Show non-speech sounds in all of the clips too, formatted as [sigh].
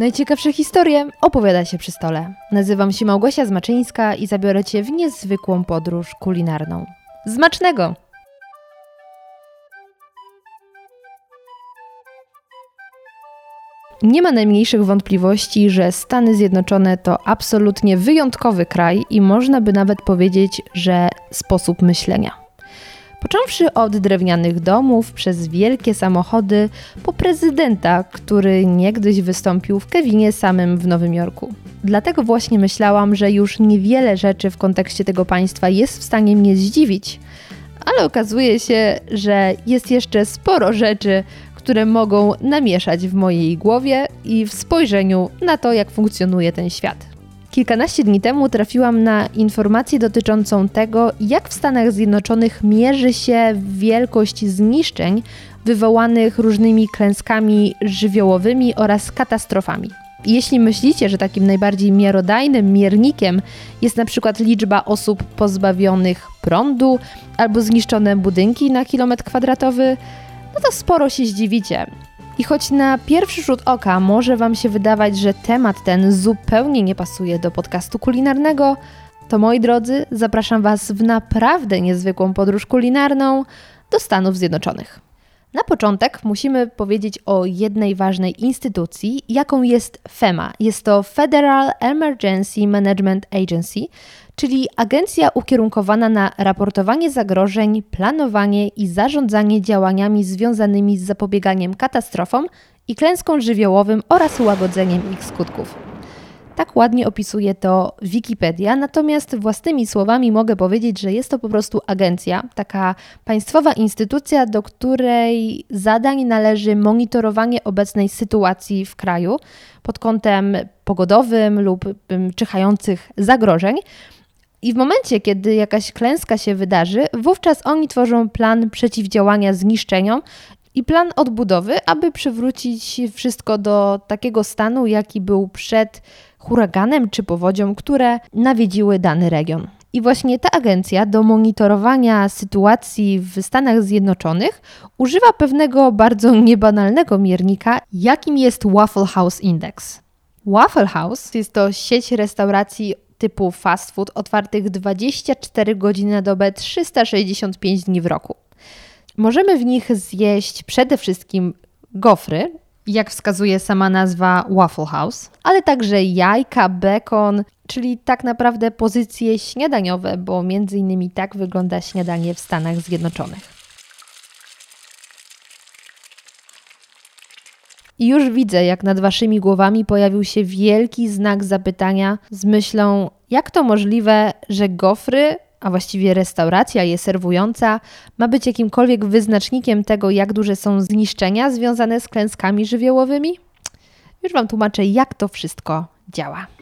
Najciekawsze historie opowiada się przy stole. Nazywam się Małgosia Zmaczyńska i zabiorę Cię w niezwykłą podróż kulinarną. Zmacznego! Nie ma najmniejszych wątpliwości, że Stany Zjednoczone to absolutnie wyjątkowy kraj i można by nawet powiedzieć, że sposób myślenia. Począwszy od drewnianych domów, przez wielkie samochody, po prezydenta, który niegdyś wystąpił w Kevinie samym w Nowym Jorku. Dlatego właśnie myślałam, że już niewiele rzeczy w kontekście tego państwa jest w stanie mnie zdziwić, ale okazuje się, że jest jeszcze sporo rzeczy, które mogą namieszać w mojej głowie i w spojrzeniu na to, jak funkcjonuje ten świat. Kilkanaście dni temu trafiłam na informację dotyczącą tego, jak w Stanach Zjednoczonych mierzy się wielkość zniszczeń wywołanych różnymi klęskami żywiołowymi oraz katastrofami. Jeśli myślicie, że takim najbardziej miarodajnym miernikiem jest na przykład liczba osób pozbawionych prądu albo zniszczone budynki na kilometr kwadratowy, no to sporo się zdziwicie. I choć na pierwszy rzut oka może Wam się wydawać, że temat ten zupełnie nie pasuje do podcastu kulinarnego, to moi drodzy, zapraszam Was w naprawdę niezwykłą podróż kulinarną do Stanów Zjednoczonych. Na początek musimy powiedzieć o jednej ważnej instytucji, jaką jest FEMA. Jest to Federal Emergency Management Agency, czyli agencja ukierunkowana na raportowanie zagrożeń, planowanie i zarządzanie działaniami związanymi z zapobieganiem katastrofom i klęską żywiołowym oraz łagodzeniem ich skutków. Tak ładnie opisuje to Wikipedia, natomiast własnymi słowami mogę powiedzieć, że jest to po prostu agencja, taka państwowa instytucja, do której zadań należy monitorowanie obecnej sytuacji w kraju pod kątem pogodowym lub czyhających zagrożeń. I w momencie, kiedy jakaś klęska się wydarzy, wówczas oni tworzą plan przeciwdziałania zniszczeniom i plan odbudowy, aby przywrócić wszystko do takiego stanu, jaki był przed huraganem czy powodzią, które nawiedziły dany region. I właśnie ta agencja do monitorowania sytuacji w Stanach Zjednoczonych używa pewnego bardzo niebanalnego miernika, jakim jest Waffle House Index. Waffle House jest to sieć restauracji typu fast food otwartych 24 godziny na dobę, 365 dni w roku. Możemy w nich zjeść przede wszystkim gofry, jak wskazuje sama nazwa Waffle House, ale także jajka, bekon, czyli tak naprawdę pozycje śniadaniowe, bo między innymi tak wygląda śniadanie w Stanach Zjednoczonych. I już widzę, jak nad waszymi głowami pojawił się wielki znak zapytania z myślą, jak to możliwe, że gofry, a właściwie restauracja je serwująca, ma być jakimkolwiek wyznacznikiem tego, jak duże są zniszczenia związane z klęskami żywiołowymi? Już Wam tłumaczę, jak to wszystko działa.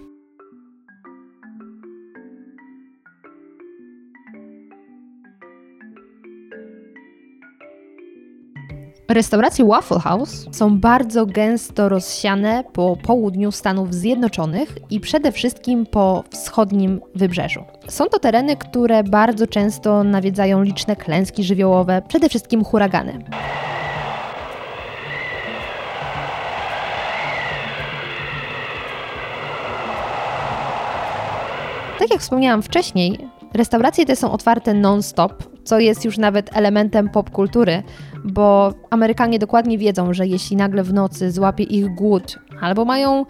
Restauracje Waffle House są bardzo gęsto rozsiane po południu Stanów Zjednoczonych i przede wszystkim po wschodnim wybrzeżu. Są to tereny, które bardzo często nawiedzają liczne klęski żywiołowe, przede wszystkim huragany. Tak jak wspomniałam wcześniej, restauracje te są otwarte non-stop, co jest już nawet elementem popkultury, bo Amerykanie dokładnie wiedzą, że jeśli nagle w nocy złapie ich głód, albo mają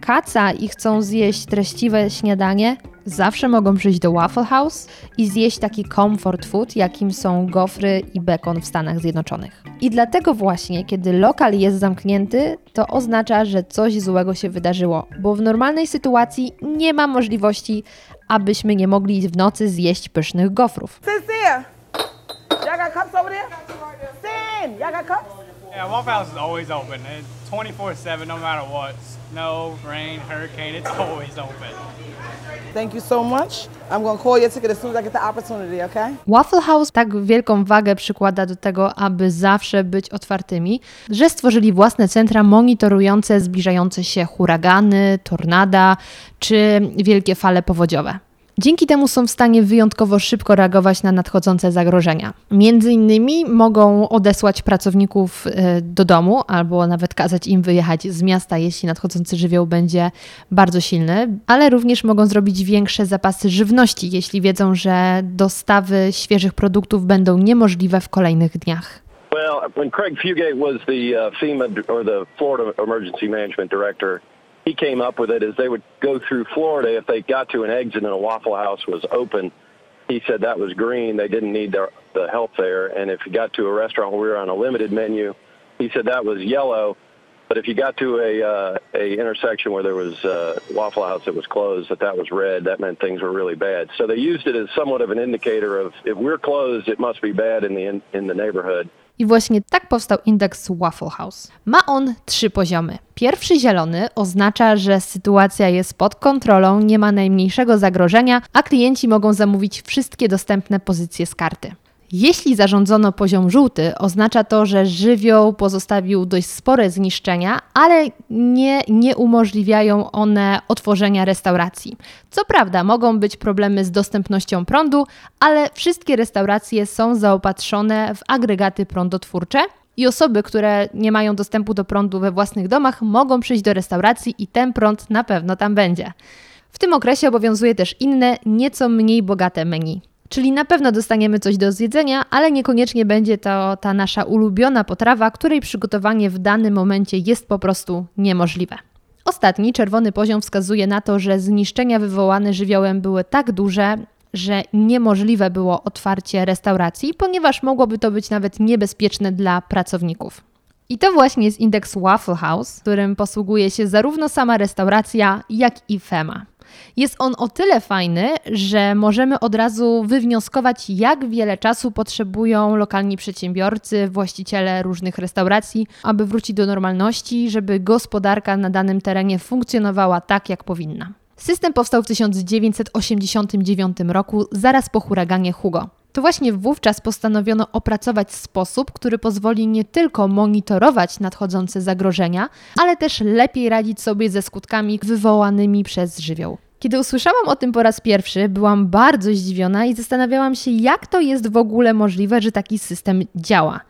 kaca i chcą zjeść treściwe śniadanie, zawsze mogą przyjść do Waffle House i zjeść taki comfort food, jakim są gofry i bekon w Stanach Zjednoczonych. I dlatego właśnie, kiedy lokal jest zamknięty, to oznacza, że coś złego się wydarzyło, bo w normalnej sytuacji nie ma możliwości, abyśmy nie mogli w nocy zjeść pysznych gofrów. Y'all got cups over there? Sam, y'all got cups? Yeah, Waffle House is always open. It's 24-7, no matter what. Snow, rain, hurricane, it's [laughs] always open. Thank you so much. I'm gonna call your ticket as soon as I get the opportunity, okay? Waffle House tak wielką wagę przykłada do tego, aby zawsze być otwartymi, że stworzyli własne centra monitorujące zbliżające się huragany, tornada czy wielkie fale powodziowe. Dzięki temu są w stanie wyjątkowo szybko reagować na nadchodzące zagrożenia. Między innymi mogą odesłać pracowników e, do domu albo nawet kazać im wyjechać z miasta, jeśli nadchodzący żywioł będzie bardzo silny, ale również mogą zrobić większe zapasy żywności, jeśli wiedzą, że dostawy świeżych produktów będą niemożliwe w kolejnych dniach. Well, when Craig Fugate was the uh, FEMA or the Florida Emergency Management Director, he came up with it is they would go through Florida if they got to an exit and a Waffle House was open. He said that was green. They didn't need their, the help there. And if you got to a restaurant where we were on a limited menu, he said that was yellow. But if you got to a uh, a intersection where there was a uh, Waffle House that was closed, that that was red, that meant things were really bad. So they used it as somewhat of an indicator of if we're closed, it must be bad in the in, in the neighborhood. I właśnie tak powstał indeks Waffle House. Ma on trzy poziomy. Pierwszy zielony oznacza, że sytuacja jest pod kontrolą, nie ma najmniejszego zagrożenia, a klienci mogą zamówić wszystkie dostępne pozycje z karty. Jeśli zarządzono poziom żółty, oznacza to, że żywioł pozostawił dość spore zniszczenia, ale nie, nie umożliwiają one otworzenia restauracji. Co prawda, mogą być problemy z dostępnością prądu, ale wszystkie restauracje są zaopatrzone w agregaty prądotwórcze. I osoby, które nie mają dostępu do prądu we własnych domach, mogą przyjść do restauracji i ten prąd na pewno tam będzie. W tym okresie obowiązuje też inne, nieco mniej bogate menu. Czyli na pewno dostaniemy coś do zjedzenia, ale niekoniecznie będzie to ta nasza ulubiona potrawa, której przygotowanie w danym momencie jest po prostu niemożliwe. Ostatni, czerwony poziom wskazuje na to, że zniszczenia wywołane żywiołem były tak duże, że niemożliwe było otwarcie restauracji, ponieważ mogłoby to być nawet niebezpieczne dla pracowników. I to właśnie jest indeks Waffle House, którym posługuje się zarówno sama restauracja, jak i FEMA. Jest on o tyle fajny, że możemy od razu wywnioskować, jak wiele czasu potrzebują lokalni przedsiębiorcy, właściciele różnych restauracji, aby wrócić do normalności, żeby gospodarka na danym terenie funkcjonowała tak, jak powinna. System powstał w 1989 roku, zaraz po huraganie Hugo. To właśnie wówczas postanowiono opracować sposób, który pozwoli nie tylko monitorować nadchodzące zagrożenia, ale też lepiej radzić sobie ze skutkami wywołanymi przez żywioł. Kiedy usłyszałam o tym po raz pierwszy, byłam bardzo zdziwiona i zastanawiałam się, jak to jest w ogóle możliwe, że taki system działa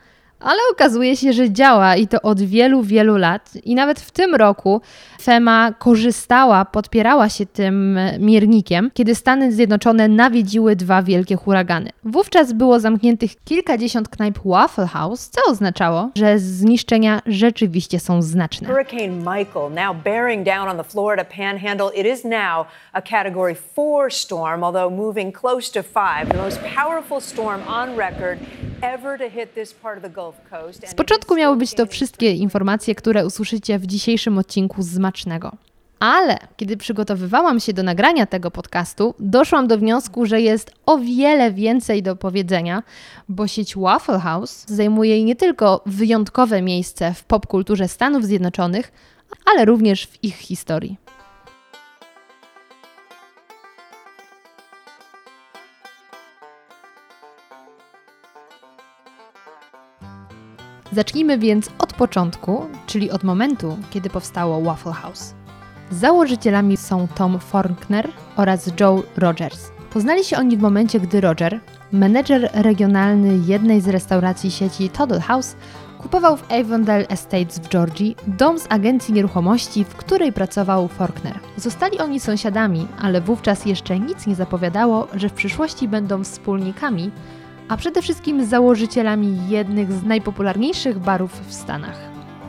ale okazuje się, że działa i to od wielu, wielu lat. I nawet w tym roku FEMA korzystała, podpierała się tym miernikiem, kiedy Stany Zjednoczone nawiedziły dwa wielkie huragany. Wówczas było zamkniętych kilkadziesiąt knajp Waffle House, co oznaczało, że zniszczenia rzeczywiście są znaczne. Hurricane Michael now bearing down on the Florida panhandle. It is now a category 4 storm, although moving close to 5, the most powerful storm on record ever to hit this part of the Gulf. Z początku miały być to wszystkie informacje, które usłyszycie w dzisiejszym odcinku z Zmacznego. Ale kiedy przygotowywałam się do nagrania tego podcastu, doszłam do wniosku, że jest o wiele więcej do powiedzenia, bo sieć Waffle House zajmuje nie tylko wyjątkowe miejsce w popkulturze Stanów Zjednoczonych, ale również w ich historii. Zacznijmy więc od początku, czyli od momentu, kiedy powstało Waffle House. Założycielami są Tom Forkner oraz Joe Rogers. Poznali się oni w momencie, gdy Roger, menedżer regionalny jednej z restauracji sieci Toddle House, kupował w Avondale Estates w Georgii dom z agencji nieruchomości, w której pracował Forkner. Zostali oni sąsiadami, ale wówczas jeszcze nic nie zapowiadało, że w przyszłości będą wspólnikami a przede wszystkim założycielami jednych z najpopularniejszych barów w Stanach.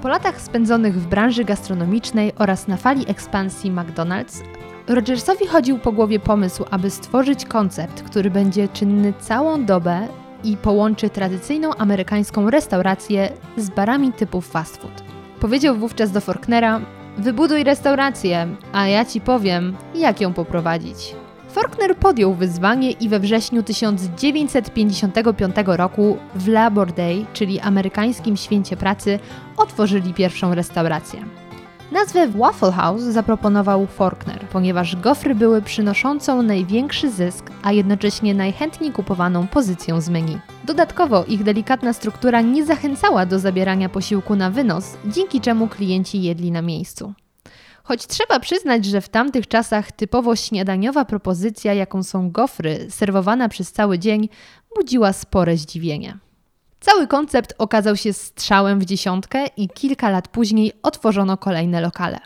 Po latach spędzonych w branży gastronomicznej oraz na fali ekspansji McDonald's, Rogersowi chodził po głowie pomysł, aby stworzyć koncept, który będzie czynny całą dobę i połączy tradycyjną amerykańską restaurację z barami typu fast food. Powiedział wówczas do Forknera: Wybuduj restaurację, a ja ci powiem, jak ją poprowadzić. Faulkner podjął wyzwanie i we wrześniu 1955 roku w Labor Day, czyli amerykańskim święcie pracy, otworzyli pierwszą restaurację. Nazwę Waffle House zaproponował Faulkner, ponieważ gofry były przynoszącą największy zysk, a jednocześnie najchętniej kupowaną pozycją z menu. Dodatkowo ich delikatna struktura nie zachęcała do zabierania posiłku na wynos, dzięki czemu klienci jedli na miejscu. Choć trzeba przyznać, że w tamtych czasach typowo śniadaniowa propozycja, jaką są gofry, serwowana przez cały dzień, budziła spore zdziwienie. Cały koncept okazał się strzałem w dziesiątkę i kilka lat później otworzono kolejne lokale.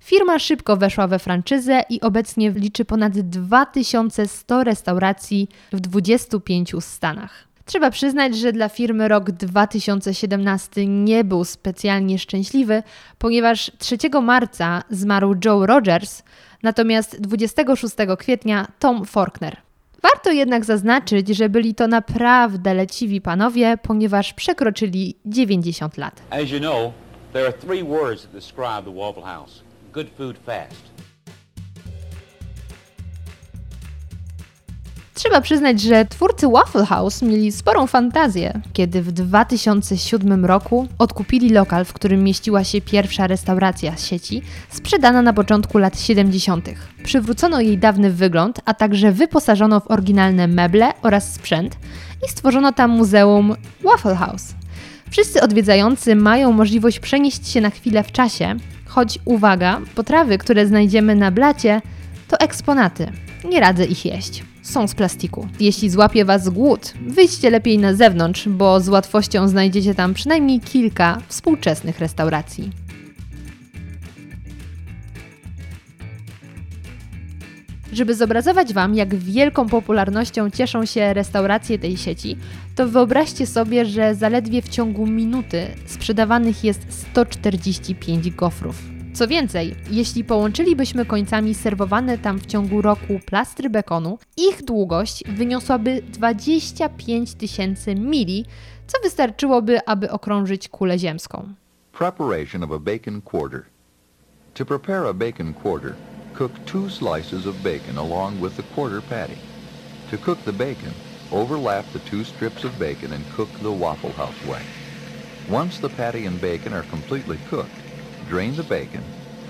Firma szybko weszła we franczyzę i obecnie liczy ponad 2100 restauracji w 25 stanach. Trzeba przyznać, że dla firmy rok 2017 nie był specjalnie szczęśliwy, ponieważ 3 marca zmarł Joe Rogers, natomiast 26 kwietnia Tom Faulkner. Warto jednak zaznaczyć, że byli to naprawdę leciwi panowie, ponieważ przekroczyli 90 lat. As you know, there are three words that describe the Waffle House. Good food fast. Trzeba przyznać, że twórcy Waffle House mieli sporą fantazję, kiedy w 2007 roku odkupili lokal, w którym mieściła się pierwsza restauracja sieci, sprzedana na początku lat 70. Przywrócono jej dawny wygląd, a także wyposażono w oryginalne meble oraz sprzęt i stworzono tam muzeum Waffle House. Wszyscy odwiedzający mają możliwość przenieść się na chwilę w czasie, choć uwaga, potrawy, które znajdziemy na blacie, to eksponaty. Nie radzę ich jeść są z plastiku. Jeśli złapie Was głód, wyjdźcie lepiej na zewnątrz, bo z łatwością znajdziecie tam przynajmniej kilka współczesnych restauracji. Żeby zobrazować Wam, jak wielką popularnością cieszą się restauracje tej sieci, to wyobraźcie sobie, że zaledwie w ciągu minuty sprzedawanych jest 145 gofrów. Co więcej, jeśli połączylibyśmy końcami serwowane tam w ciągu roku plastry bekonu, ich długość wyniosłaby 25 tysięcy mili, co wystarczyłoby, aby okrążyć kulę ziemską. Preparation of a bacon quarter. To prepare a bacon quarter, cook two slices of bacon along with the quarter patty. To cook the bacon, overlap the two strips of bacon and cook the Waffle House way. Once the patty and bacon are completely cooked, Drain the bacon,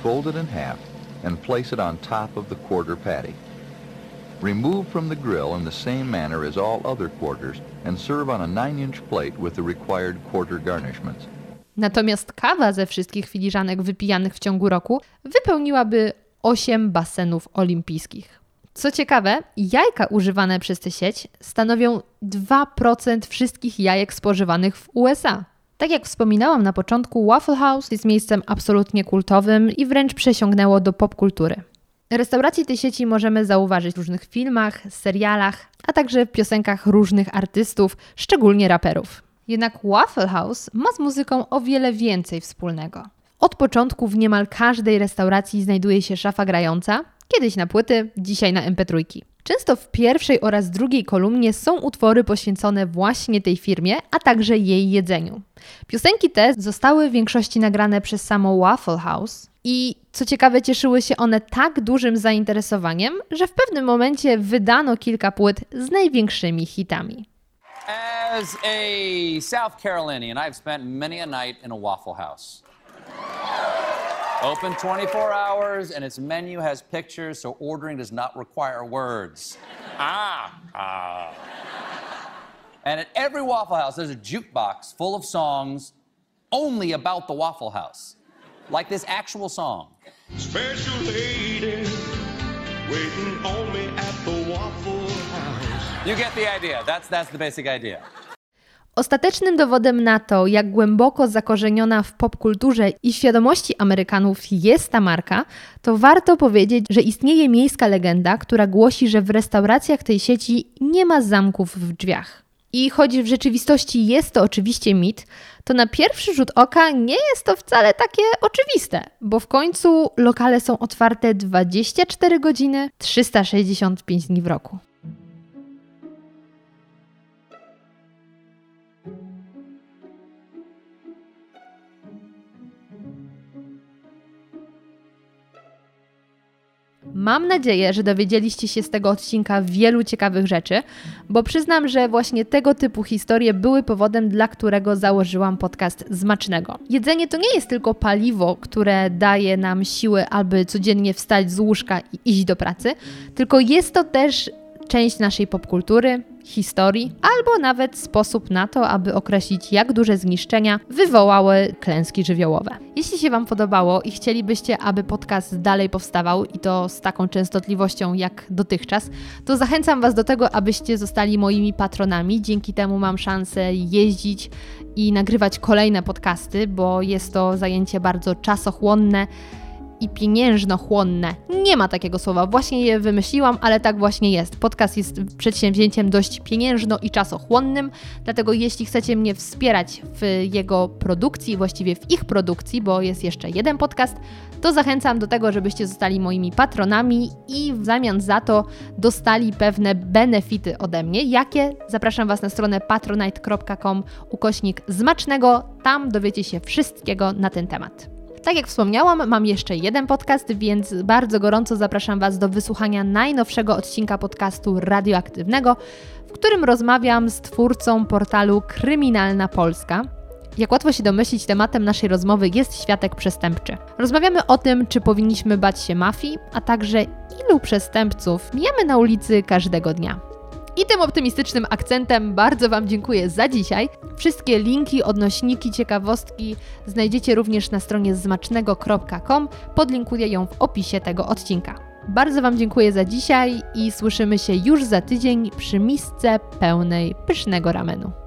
fold it in half, and place it on top of the quarter patty. Remove from the grill in the same manner as all other quarters and serve on a 9-inch plate with the required quarter garnishments. Natomiast kawa ze wszystkich filiżanek wypijanych w ciągu roku wypełniłaby 8 basenów olimpijskich. Co ciekawe, jajka używane przez tę sieć stanowią 2% wszystkich jajek spożywanych w USA. Tak jak wspominałam na początku, Waffle House jest miejscem absolutnie kultowym i wręcz przesiągnęło do popkultury. Restauracje tej sieci możemy zauważyć w różnych filmach, serialach, a także w piosenkach różnych artystów, szczególnie raperów. Jednak Waffle House ma z muzyką o wiele więcej wspólnego. Od początku w niemal każdej restauracji znajduje się szafa grająca, kiedyś na płyty, dzisiaj na MP3. Często w pierwszej oraz drugiej kolumnie są utwory poświęcone właśnie tej firmie, a także jej jedzeniu. Piosenki te zostały w większości nagrane przez samo Waffle House i co ciekawe cieszyły się one tak dużym zainteresowaniem, że w pewnym momencie wydano kilka płyt z największymi hitami. As a South Carolinian, I've spent many a night in a Waffle House. Open 24 hours, and its menu has pictures, so ordering does not require words. Ah, ah. And at every Waffle House, there's a jukebox full of songs only about the Waffle House. Like this actual song. Special lady waiting on me at the Waffle House. You get the idea. That's, that's the basic idea. Ostatecznym dowodem na to, jak głęboko zakorzeniona w popkulturze i świadomości Amerykanów jest ta marka, to warto powiedzieć, że istnieje miejska legenda, która głosi, że w restauracjach tej sieci nie ma zamków w drzwiach. I choć w rzeczywistości jest to oczywiście mit, to na pierwszy rzut oka nie jest to wcale takie oczywiste, bo w końcu lokale są otwarte 24 godziny, 365 dni w roku. Mam nadzieję, że dowiedzieliście się z tego odcinka wielu ciekawych rzeczy, bo przyznam, że właśnie tego typu historie były powodem, dla którego założyłam podcast Zmacznego. Jedzenie to nie jest tylko paliwo, które daje nam siły, aby codziennie wstać z łóżka i iść do pracy, tylko jest to też część naszej popkultury historii, albo nawet sposób na to, aby określić, jak duże zniszczenia wywołały klęski żywiołowe. Jeśli się Wam podobało i chcielibyście, aby podcast dalej powstawał i to z taką częstotliwością jak dotychczas, to zachęcam Was do tego, abyście zostali moimi patronami. Dzięki temu mam szansę jeździć i nagrywać kolejne podcasty, bo jest to zajęcie bardzo czasochłonne i pieniężnochłonne. Nie ma takiego słowa, właśnie je wymyśliłam, ale tak właśnie jest. Podcast jest przedsięwzięciem dość pieniężno i czasochłonnym, dlatego jeśli chcecie mnie wspierać w jego produkcji, właściwie w ich produkcji, bo jest jeszcze jeden podcast, to zachęcam do tego, żebyście zostali moimi patronami i w zamian za to dostali pewne benefity ode mnie. Jakie? Zapraszam Was na stronę patronite.com ukośnik zmacznego. Tam dowiecie się wszystkiego na ten temat. Tak jak wspomniałam, mam jeszcze jeden podcast, więc bardzo gorąco zapraszam Was do wysłuchania najnowszego odcinka podcastu radioaktywnego, w którym rozmawiam z twórcą portalu Kryminalna Polska. Jak łatwo się domyślić, tematem naszej rozmowy jest światek przestępczy. Rozmawiamy o tym, czy powinniśmy bać się mafii, a także ilu przestępców mijamy na ulicy każdego dnia. I tym optymistycznym akcentem bardzo Wam dziękuję za dzisiaj. Wszystkie linki, odnośniki, ciekawostki znajdziecie również na stronie zmacznego.com. Podlinkuję ją w opisie tego odcinka. Bardzo Wam dziękuję za dzisiaj i słyszymy się już za tydzień przy misce pełnej pysznego ramenu.